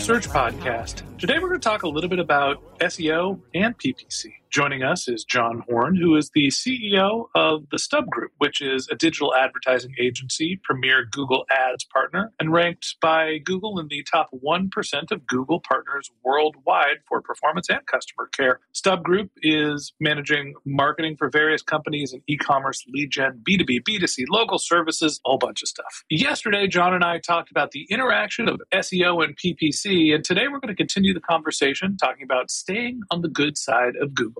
Search podcast. Today we're going to talk a little bit about SEO and PPC. Joining us is John Horn, who is the CEO of the Stub Group, which is a digital advertising agency, premier Google Ads partner, and ranked by Google in the top 1% of Google partners worldwide for performance and customer care. Stub Group is managing marketing for various companies in e-commerce, lead gen, B2B, B2C, local services, a whole bunch of stuff. Yesterday, John and I talked about the interaction of SEO and PPC, and today we're going to continue the conversation talking about staying on the good side of Google.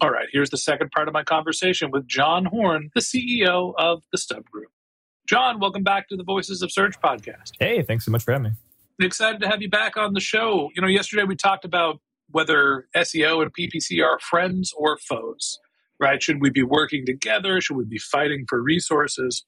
All right, here's the second part of my conversation with John Horn, the CEO of the Stub Group. John, welcome back to the Voices of Search podcast. Hey, thanks so much for having me. Excited to have you back on the show. You know, yesterday we talked about whether SEO and PPC are friends or foes, right? Should we be working together? Should we be fighting for resources?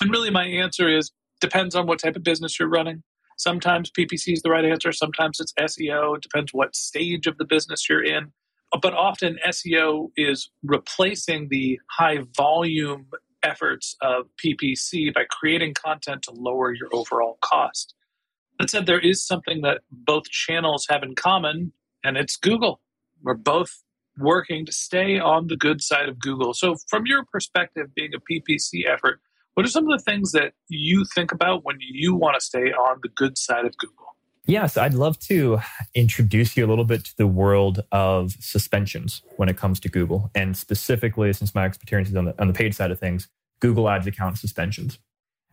And really, my answer is depends on what type of business you're running. Sometimes PPC is the right answer, sometimes it's SEO. It depends what stage of the business you're in. But often SEO is replacing the high volume efforts of PPC by creating content to lower your overall cost. That said, there is something that both channels have in common, and it's Google. We're both working to stay on the good side of Google. So, from your perspective, being a PPC effort, what are some of the things that you think about when you want to stay on the good side of Google? Yes, I'd love to introduce you a little bit to the world of suspensions when it comes to Google, and specifically, since my experience is on the, on the paid side of things, Google Ads account suspensions.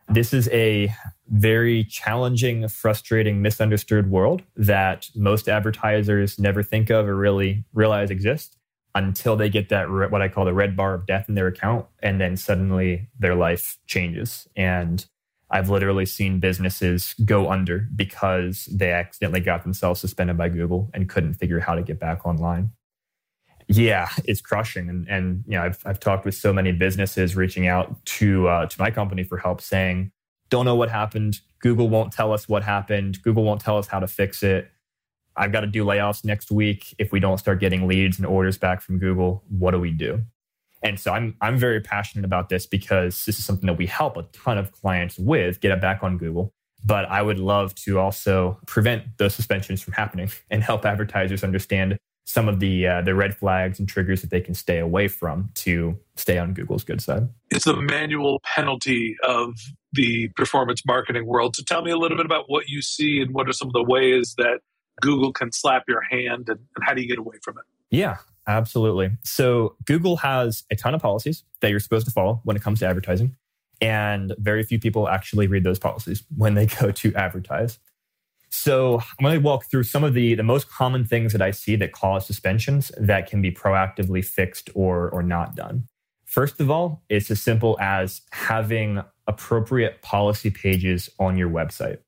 This is a very challenging, frustrating, misunderstood world that most advertisers never think of or really realize exists until they get that what I call the red bar of death in their account, and then suddenly their life changes. And I've literally seen businesses go under because they accidentally got themselves suspended by Google and couldn't figure out how to get back online. Yeah, it's crushing, and and you know I've I've talked with so many businesses reaching out to uh, to my company for help, saying, "Don't know what happened. Google won't tell us what happened. Google won't tell us how to fix it. I've got to do layoffs next week if we don't start getting leads and orders back from Google. What do we do?" And so I'm I'm very passionate about this because this is something that we help a ton of clients with get it back on Google. But I would love to also prevent those suspensions from happening and help advertisers understand some of the uh, the red flags and triggers that they can stay away from to stay on Google's good side. It's the manual penalty of the performance marketing world. So tell me a little bit about what you see and what are some of the ways that Google can slap your hand and, and how do you get away from it? Yeah, absolutely. So Google has a ton of policies that you're supposed to follow when it comes to advertising. And very few people actually read those policies when they go to advertise. So I'm going to walk through some of the, the most common things that I see that cause suspensions that can be proactively fixed or, or not done. First of all, it's as simple as having appropriate policy pages on your website.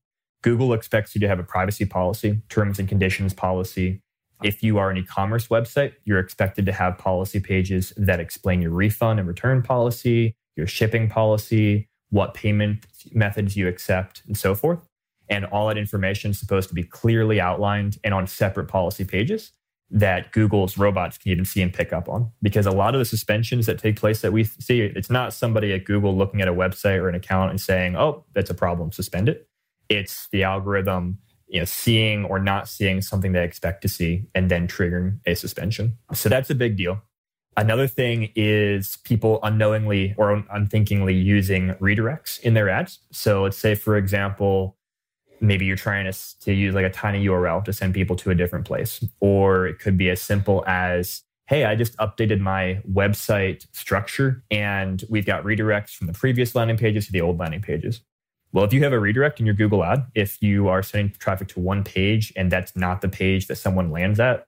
Google expects you to have a privacy policy, terms and conditions policy. If you are an e commerce website, you're expected to have policy pages that explain your refund and return policy, your shipping policy, what payment methods you accept, and so forth. And all that information is supposed to be clearly outlined and on separate policy pages that Google's robots can even see and pick up on. Because a lot of the suspensions that take place that we see, it's not somebody at Google looking at a website or an account and saying, oh, that's a problem, suspend it. It's the algorithm you know, seeing or not seeing something they expect to see and then triggering a suspension. So that's a big deal. Another thing is people unknowingly or unthinkingly using redirects in their ads. So let's say, for example, maybe you're trying to, to use like a tiny URL to send people to a different place. Or it could be as simple as, hey, I just updated my website structure and we've got redirects from the previous landing pages to the old landing pages. Well, if you have a redirect in your Google ad, if you are sending traffic to one page and that's not the page that someone lands at,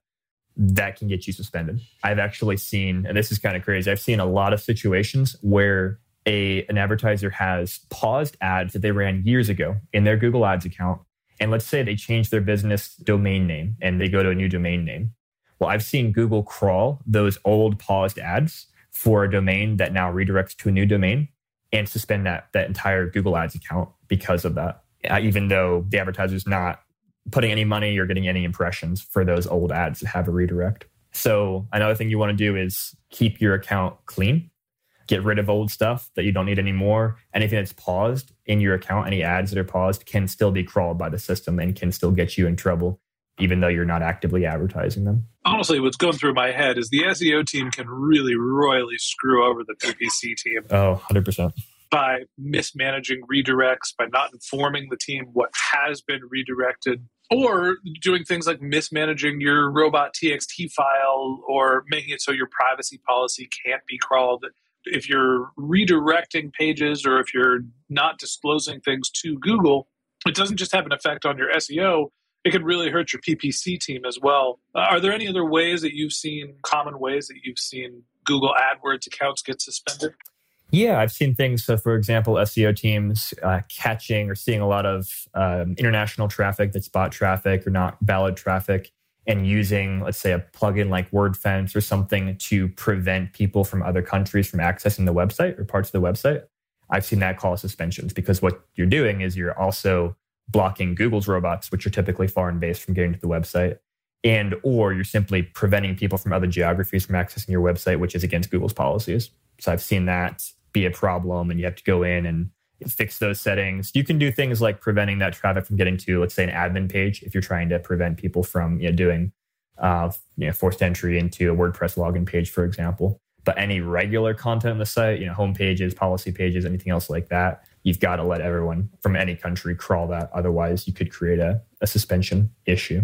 that can get you suspended. I've actually seen, and this is kind of crazy, I've seen a lot of situations where a an advertiser has paused ads that they ran years ago in their Google Ads account. And let's say they change their business domain name and they go to a new domain name. Well, I've seen Google crawl those old paused ads for a domain that now redirects to a new domain and suspend that that entire Google Ads account because of that. Uh, even though the advertiser is not putting any money or getting any impressions for those old ads that have a redirect. So another thing you want to do is keep your account clean get rid of old stuff that you don't need anymore. Anything that's paused in your account, any ads that are paused can still be crawled by the system and can still get you in trouble, even though you're not actively advertising them. Honestly, what's going through my head is the SEO team can really royally screw over the PPC team. Oh, 100%. By mismanaging redirects, by not informing the team what has been redirected, or doing things like mismanaging your robot TXT file or making it so your privacy policy can't be crawled if you're redirecting pages or if you're not disclosing things to Google, it doesn't just have an effect on your SEO, it could really hurt your PPC team as well. Uh, are there any other ways that you've seen, common ways that you've seen Google AdWords accounts get suspended? Yeah, I've seen things. So, for example, SEO teams uh, catching or seeing a lot of um, international traffic that's bot traffic or not valid traffic and using, let's say, a plugin like WordFence or something to prevent people from other countries from accessing the website or parts of the website, I've seen that cause suspensions because what you're doing is you're also blocking Google's robots, which are typically foreign based, from getting to the website. And or you're simply preventing people from other geographies from accessing your website, which is against Google's policies. So I've seen that be a problem, and you have to go in and fix those settings. You can do things like preventing that traffic from getting to, let's say, an admin page if you're trying to prevent people from you know, doing uh, you know, forced entry into a WordPress login page, for example. But any regular content on the site, you know, home pages, policy pages, anything else like that, you've got to let everyone from any country crawl that. Otherwise, you could create a, a suspension issue.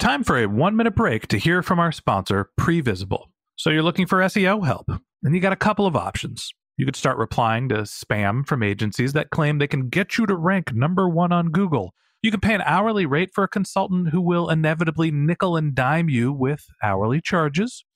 Time for a one minute break to hear from our sponsor, Previsible. So you're looking for SEO help, and you got a couple of options. You could start replying to spam from agencies that claim they can get you to rank number one on Google. You can pay an hourly rate for a consultant who will inevitably nickel and dime you with hourly charges.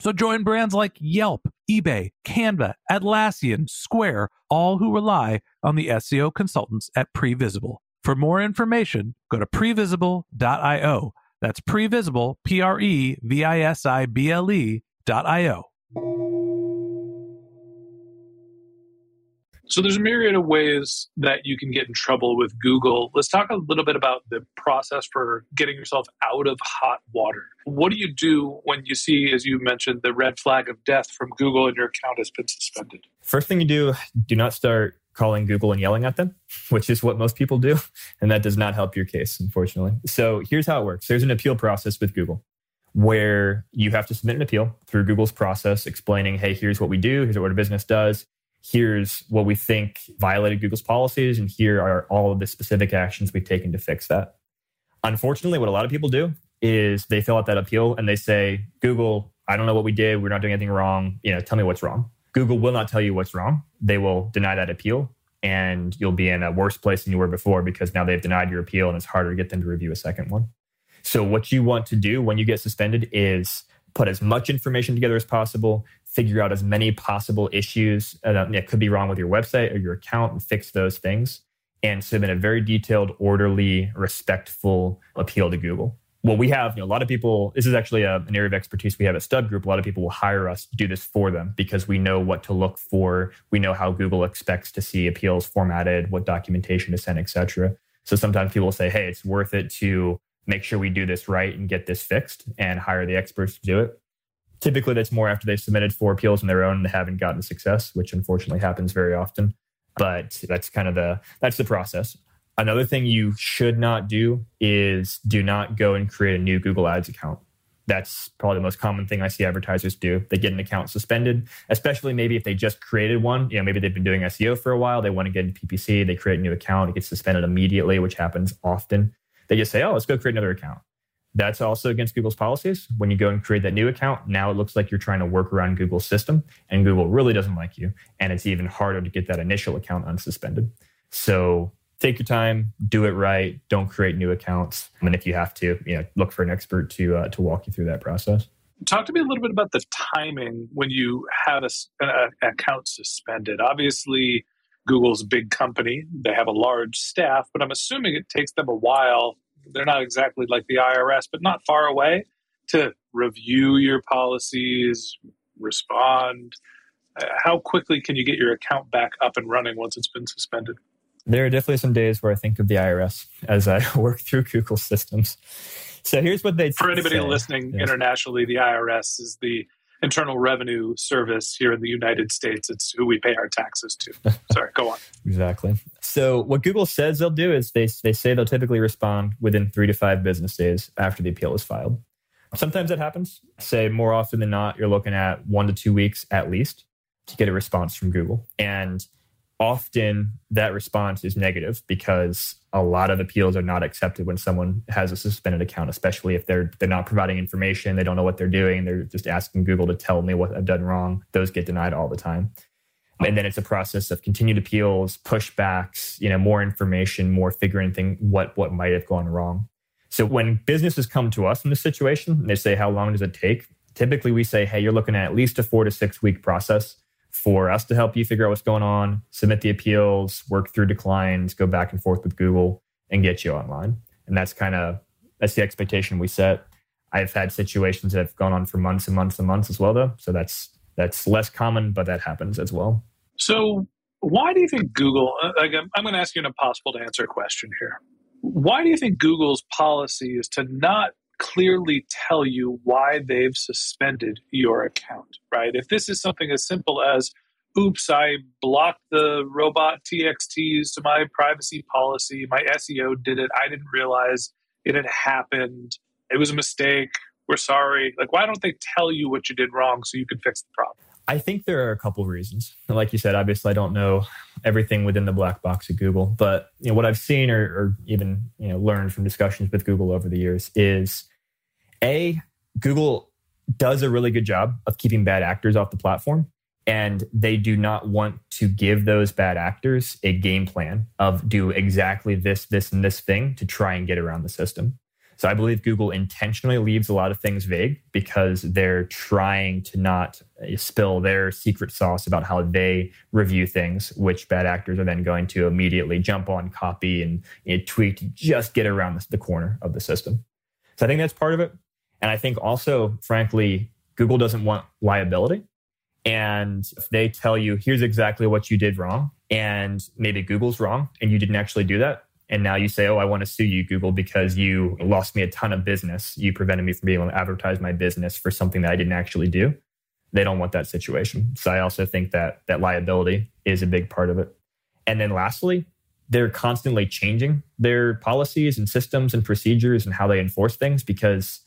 So join brands like Yelp, eBay, Canva, Atlassian, Square, all who rely on the SEO consultants at Previsible. For more information, go to previsible.io. That's previsible, P R E V I S I B L E So there's a myriad of ways that you can get in trouble with Google. Let's talk a little bit about the process for getting yourself out of hot water. What do you do when you see, as you mentioned, the red flag of death from Google and your account has been suspended? First thing you do, do not start calling Google and yelling at them, which is what most people do. And that does not help your case, unfortunately. So here's how it works there's an appeal process with Google where you have to submit an appeal through Google's process explaining, hey, here's what we do, here's what our business does here's what we think violated Google's policies, and here are all of the specific actions we've taken to fix that. Unfortunately, what a lot of people do is they fill out that appeal and they say, Google, I don't know what we did. We're not doing anything wrong. You know, tell me what's wrong. Google will not tell you what's wrong. They will deny that appeal and you'll be in a worse place than you were before because now they've denied your appeal and it's harder to get them to review a second one. So what you want to do when you get suspended is put as much information together as possible, figure out as many possible issues uh, that could be wrong with your website or your account and fix those things and submit a very detailed, orderly, respectful appeal to Google. Well, we have you know, a lot of people. This is actually a, an area of expertise we have at Stub Group. A lot of people will hire us to do this for them because we know what to look for. We know how Google expects to see appeals formatted, what documentation to send, etc. So sometimes people will say, "Hey, it's worth it to make sure we do this right and get this fixed," and hire the experts to do it. Typically, that's more after they've submitted four appeals on their own and they haven't gotten success, which unfortunately happens very often. But that's kind of the that's the process. Another thing you should not do is do not go and create a new Google Ads account. That's probably the most common thing I see advertisers do. They get an account suspended, especially maybe if they just created one. You know, maybe they've been doing SEO for a while. They want to get into PPC. They create a new account. It gets suspended immediately, which happens often. They just say, "Oh, let's go create another account." That's also against Google's policies. When you go and create that new account, now it looks like you're trying to work around Google's system, and Google really doesn't like you. And it's even harder to get that initial account unsuspended. So take your time, do it right. Don't create new accounts. And if you have to, you know, look for an expert to uh, to walk you through that process. Talk to me a little bit about the timing when you have a, an account suspended. Obviously, Google's a big company; they have a large staff, but I'm assuming it takes them a while they're not exactly like the IRS, but not far away to review your policies, respond. Uh, how quickly can you get your account back up and running once it's been suspended? There are definitely some days where I think of the IRS as I work through Google systems. So here's what they for anybody say. listening yes. internationally, the IRS is the Internal Revenue Service here in the United States. It's who we pay our taxes to. Sorry, go on. exactly. So what Google says they'll do is they they say they'll typically respond within three to five business days after the appeal is filed. Sometimes that happens. Say more often than not, you're looking at one to two weeks at least to get a response from Google. And often that response is negative because a lot of appeals are not accepted when someone has a suspended account, especially if they're they're not providing information, they don't know what they're doing, they're just asking Google to tell me what I've done wrong. Those get denied all the time. And then it's a process of continued appeals, pushbacks, you know, more information, more figuring thing what what might have gone wrong. So when businesses come to us in this situation, they say, "How long does it take?" Typically, we say, "Hey, you're looking at at least a four to six week process." For us to help you figure out what's going on, submit the appeals, work through declines, go back and forth with Google, and get you online. And that's kind of that's the expectation we set. I've had situations that have gone on for months and months and months as well, though. So that's that's less common, but that happens as well. So why do you think Google? Uh, like, I'm going to ask you an impossible to answer question here. Why do you think Google's policy is to not clearly tell you why they've suspended your account, right? If this is something as simple as, oops, I blocked the robot TXTs to my privacy policy, my SEO did it, I didn't realize it had happened, it was a mistake, we're sorry. Like, why don't they tell you what you did wrong so you can fix the problem? I think there are a couple of reasons. Like you said, obviously, I don't know everything within the black box of Google. But you know, what I've seen or, or even you know learned from discussions with Google over the years is a Google does a really good job of keeping bad actors off the platform. And they do not want to give those bad actors a game plan of do exactly this, this, and this thing to try and get around the system. So I believe Google intentionally leaves a lot of things vague because they're trying to not spill their secret sauce about how they review things, which bad actors are then going to immediately jump on, copy, and you know, tweak to just get around the corner of the system. So I think that's part of it. And I think also, frankly, Google doesn't want liability. And if they tell you, here's exactly what you did wrong, and maybe Google's wrong, and you didn't actually do that, and now you say, oh, I want to sue you, Google, because you lost me a ton of business. You prevented me from being able to advertise my business for something that I didn't actually do. They don't want that situation. So I also think that that liability is a big part of it. And then lastly, they're constantly changing their policies and systems and procedures and how they enforce things because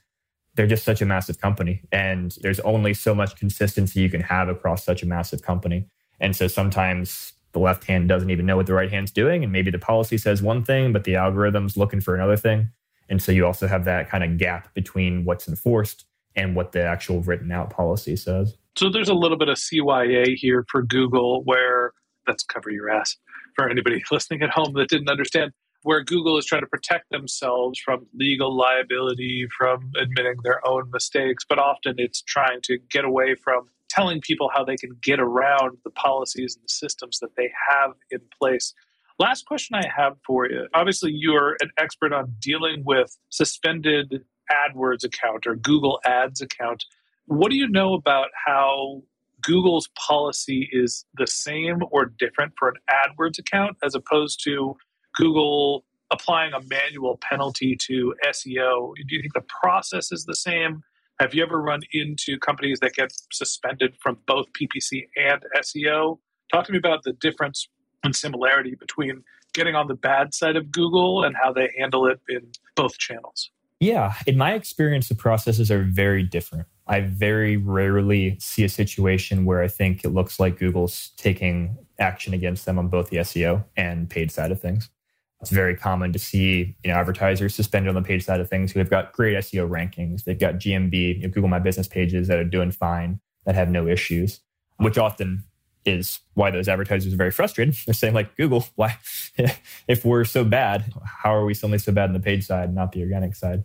they're just such a massive company. And there's only so much consistency you can have across such a massive company. And so sometimes the left hand doesn't even know what the right hand's doing. And maybe the policy says one thing, but the algorithm's looking for another thing. And so you also have that kind of gap between what's enforced and what the actual written out policy says. So there's a little bit of CYA here for Google where that's cover your ass for anybody listening at home that didn't understand where Google is trying to protect themselves from legal liability, from admitting their own mistakes, but often it's trying to get away from telling people how they can get around the policies and the systems that they have in place. Last question I have for you. Obviously, you're an expert on dealing with suspended AdWords account or Google Ads account. What do you know about how Google's policy is the same or different for an AdWords account as opposed to Google applying a manual penalty to SEO? Do you think the process is the same? Have you ever run into companies that get suspended from both PPC and SEO? Talk to me about the difference and similarity between getting on the bad side of Google and how they handle it in both channels. Yeah, in my experience, the processes are very different. I very rarely see a situation where I think it looks like Google's taking action against them on both the SEO and paid side of things. It's very common to see you know advertisers suspended on the page side of things who have got great SEO rankings. They've got GMB, you know, Google My Business pages that are doing fine, that have no issues, which often is why those advertisers are very frustrated. They're saying like Google, why if we're so bad, how are we suddenly so bad on the page side, not the organic side?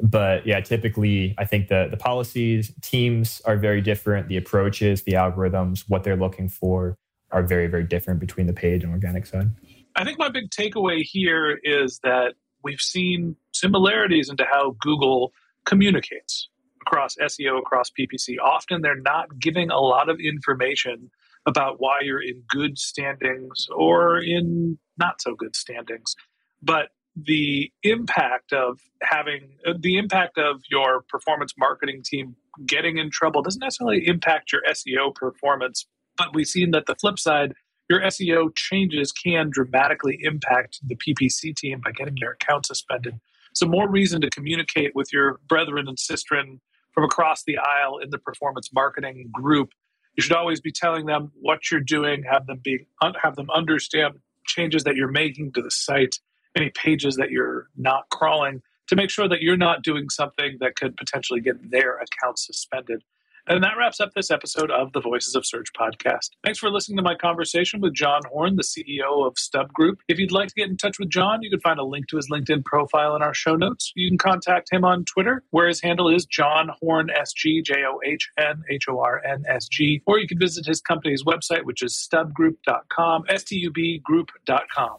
But yeah, typically I think the the policies, teams are very different. The approaches, the algorithms, what they're looking for are very, very different between the page and organic side. I think my big takeaway here is that we've seen similarities into how Google communicates across SEO, across PPC. Often they're not giving a lot of information about why you're in good standings or in not so good standings. But the impact of having uh, the impact of your performance marketing team getting in trouble doesn't necessarily impact your SEO performance. But we've seen that the flip side your SEO changes can dramatically impact the PPC team by getting their account suspended. So, more reason to communicate with your brethren and sistren from across the aisle in the performance marketing group. You should always be telling them what you're doing, have them be have them understand changes that you're making to the site, any pages that you're not crawling, to make sure that you're not doing something that could potentially get their account suspended. And that wraps up this episode of the Voices of Search podcast. Thanks for listening to my conversation with John Horn, the CEO of Stub Group. If you'd like to get in touch with John, you can find a link to his LinkedIn profile in our show notes. You can contact him on Twitter, where his handle is John Horn SG, J O H N H O R N S G, or you can visit his company's website, which is stubgroup.com, S T U B group.com.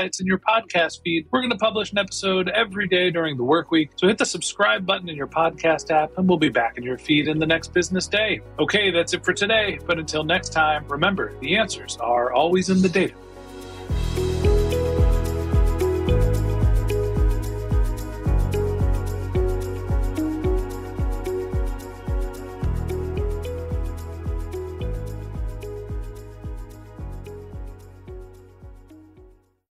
in your podcast feed. We're going to publish an episode every day during the work week. So hit the subscribe button in your podcast app and we'll be back in your feed in the next business day. Okay, that's it for today. But until next time, remember the answers are always in the data.